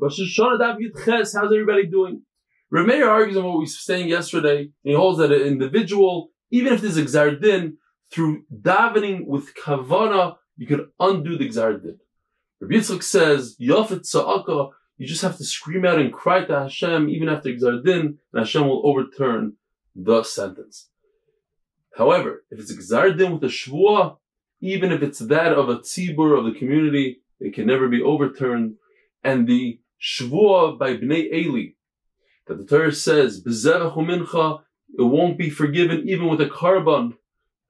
Rosh Hashanah Daf Yud Ches, how's everybody doing? Rameir argues on what we were saying yesterday, and he holds that an individual, even if there's a Gzar Din, through davening with Kavana, you can undo the Gzar Din. Rabbi Yitzchak says, Yofet Sa'aka, you just have to scream out and cry to Hashem even after Gzar Din, and Hashem will overturn the sentence. However, if it's a Gzar Din with a Shvuah, even if it's that of a tzibur of the community, it can never be overturned. And the Shvuah by Bnei Eli, that the Torah says, mincha, it won't be forgiven even with a korban.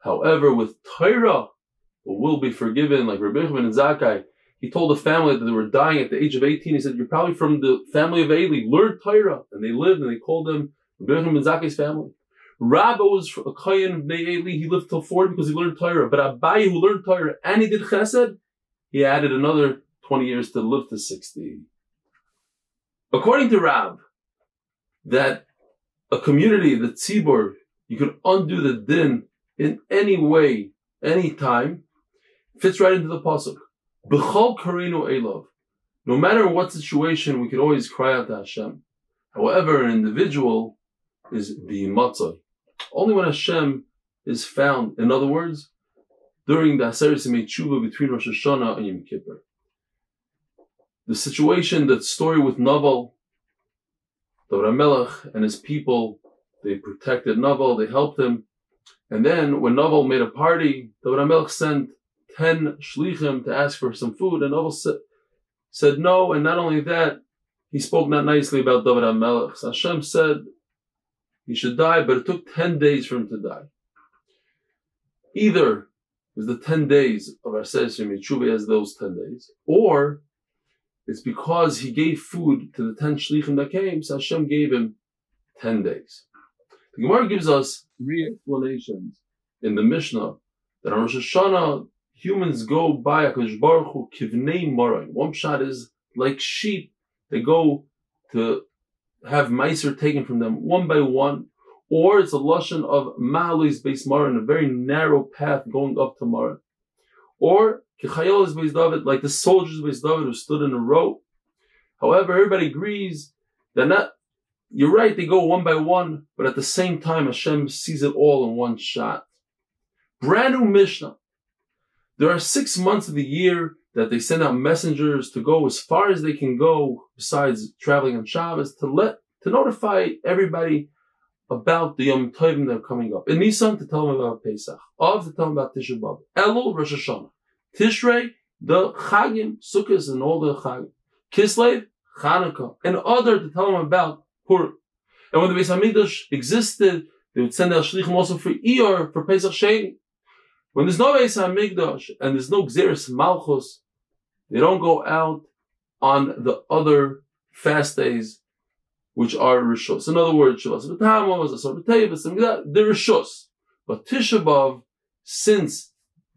However, with Torah, it will be forgiven, like Rabbi and Zakkai. He told the family that they were dying at the age of 18. He said, You're probably from the family of Eli. Learn Torah. And they lived and they called them Rabbi and Zakkai's family. Rabba was a Kayan of Eli. He lived till 40 because he learned Torah. But Abaye, who learned Torah and he did Chesed, he added another 20 years to live to 60. According to Rab, that a community, the tzibur, you can undo the din in any way, any time, fits right into the pasuk. B'chol karinu elov. No matter what situation, we can always cry out to Hashem. However, an individual is bimatzah. Only when Hashem is found. In other words, during the Aseret Tshuva between Rosh Hashanah and Yom Kippur. The situation, that story with Naval, David Melech and his people, they protected Naval, they helped him. And then when Naval made a party, David Melech sent 10 shlichim to ask for some food, and Naval said, said no, and not only that, he spoke not nicely about David HaMelech. Hashem said he should die, but it took 10 days for him to die. Either is the 10 days of Aseret Tshuva as those 10 days, or it's because he gave food to the 10 shlichim that came, so Hashem gave him 10 days. The Gemara gives us three explanations in the Mishnah that on Rosh Hashanah, humans go by a Baruch Hu kivnei moray. One shot is like sheep, they go to have meiser taken from them one by one, or it's a lashon of Mahalis Beis Mara in a very narrow path going up to Mara. Or David, like the soldiers of David who stood in a row. However, everybody agrees that not, you're right, they go one by one, but at the same time, Hashem sees it all in one shot. Brand new Mishnah. There are six months of the year that they send out messengers to go as far as they can go, besides traveling on Shabbos, to let, to notify everybody about the Yom Tovim that are coming up. In Nisan, to tell them about Pesach. Av, to tell them about Tisha B'Av. Elul, Rosh Hashanah. Tishrei, the Chagim, Sukkot, and all the Chagim. Kislev, Chanukah. And other to tell them about Purim. And when the Beis Hamikdash existed, they would send out Shlichim also for Iyar, for Pesach Sheni. When there's no Beis Hamikdash, and there's no Gzeres Malchus, they don't go out on the other fast days which are Rishos. In other words, Shavas B'Tamos, Asar B'Tevis, they're Rishos. But Tisha B'Av, since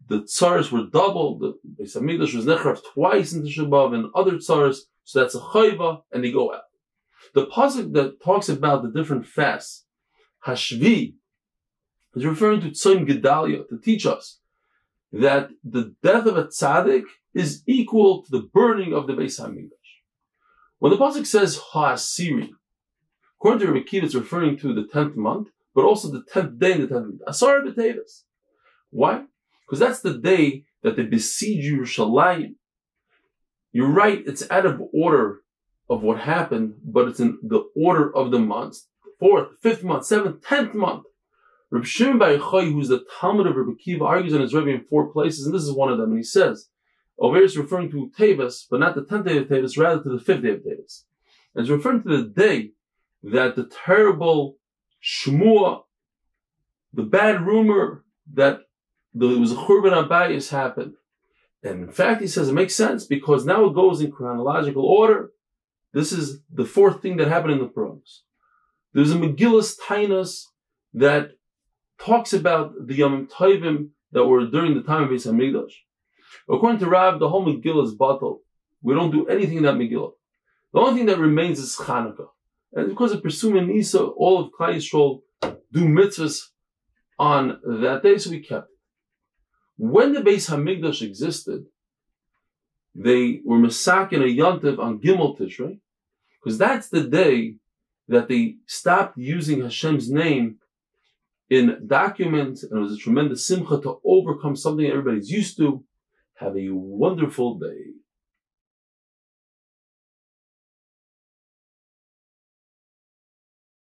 the tsars were double, the Beis Hamikdash was nechrav twice in Tisha B'Av and other tsars, so that's a chayva, and they go out. The pasuk that talks about the different fasts, Hashvi, is referring to Tzom Gedalia to teach us that the death of a tzaddik is equal to the burning of the Beis Hamikdash. When the pasuk says Ha'asiri, According to Rabbi Kiva, it's referring to the 10th month, but also the 10th day in the 10th month. Asar B'Tevis. Why? Because that's the day that they besiege Yerushalayim. You're right, it's out of order of what happened, but it's in the order of the months. Fourth, fifth month, seventh, tenth month. Rabbi Shimon Bar Yochai, who's the talmid of Rabbi Kiva, argues on his Rebbe in four places, and this is one of them. And he says, over here referring to Tevis, but not the tenth day of Tevis, rather to the fifth day of Tevis. And it's referring to the day that the terrible shmua, the bad rumor that there was a Churban Abayis happened. And in fact, he says it makes sense because now it goes in chronological order. This is the fourth thing that happened in the Proms. There's a Megillus Taanis that talks about the Yom Tovim that were during the time of Beis Hamikdash. According to Rab, the whole Megillah is batel. We don't do anything in that Megillah. The only thing that remains is Chanukah. And because of pursuing Nisa, all of Klal Yisrael do mitzvahs on that day, so we kept it. When the Beis Hamikdash existed, they were masak in a yontiv on Gimel Tishrei, Because that's the day that they stopped using Hashem's name in documents, and it was a tremendous simcha to overcome something everybody's used to. Have a wonderful day.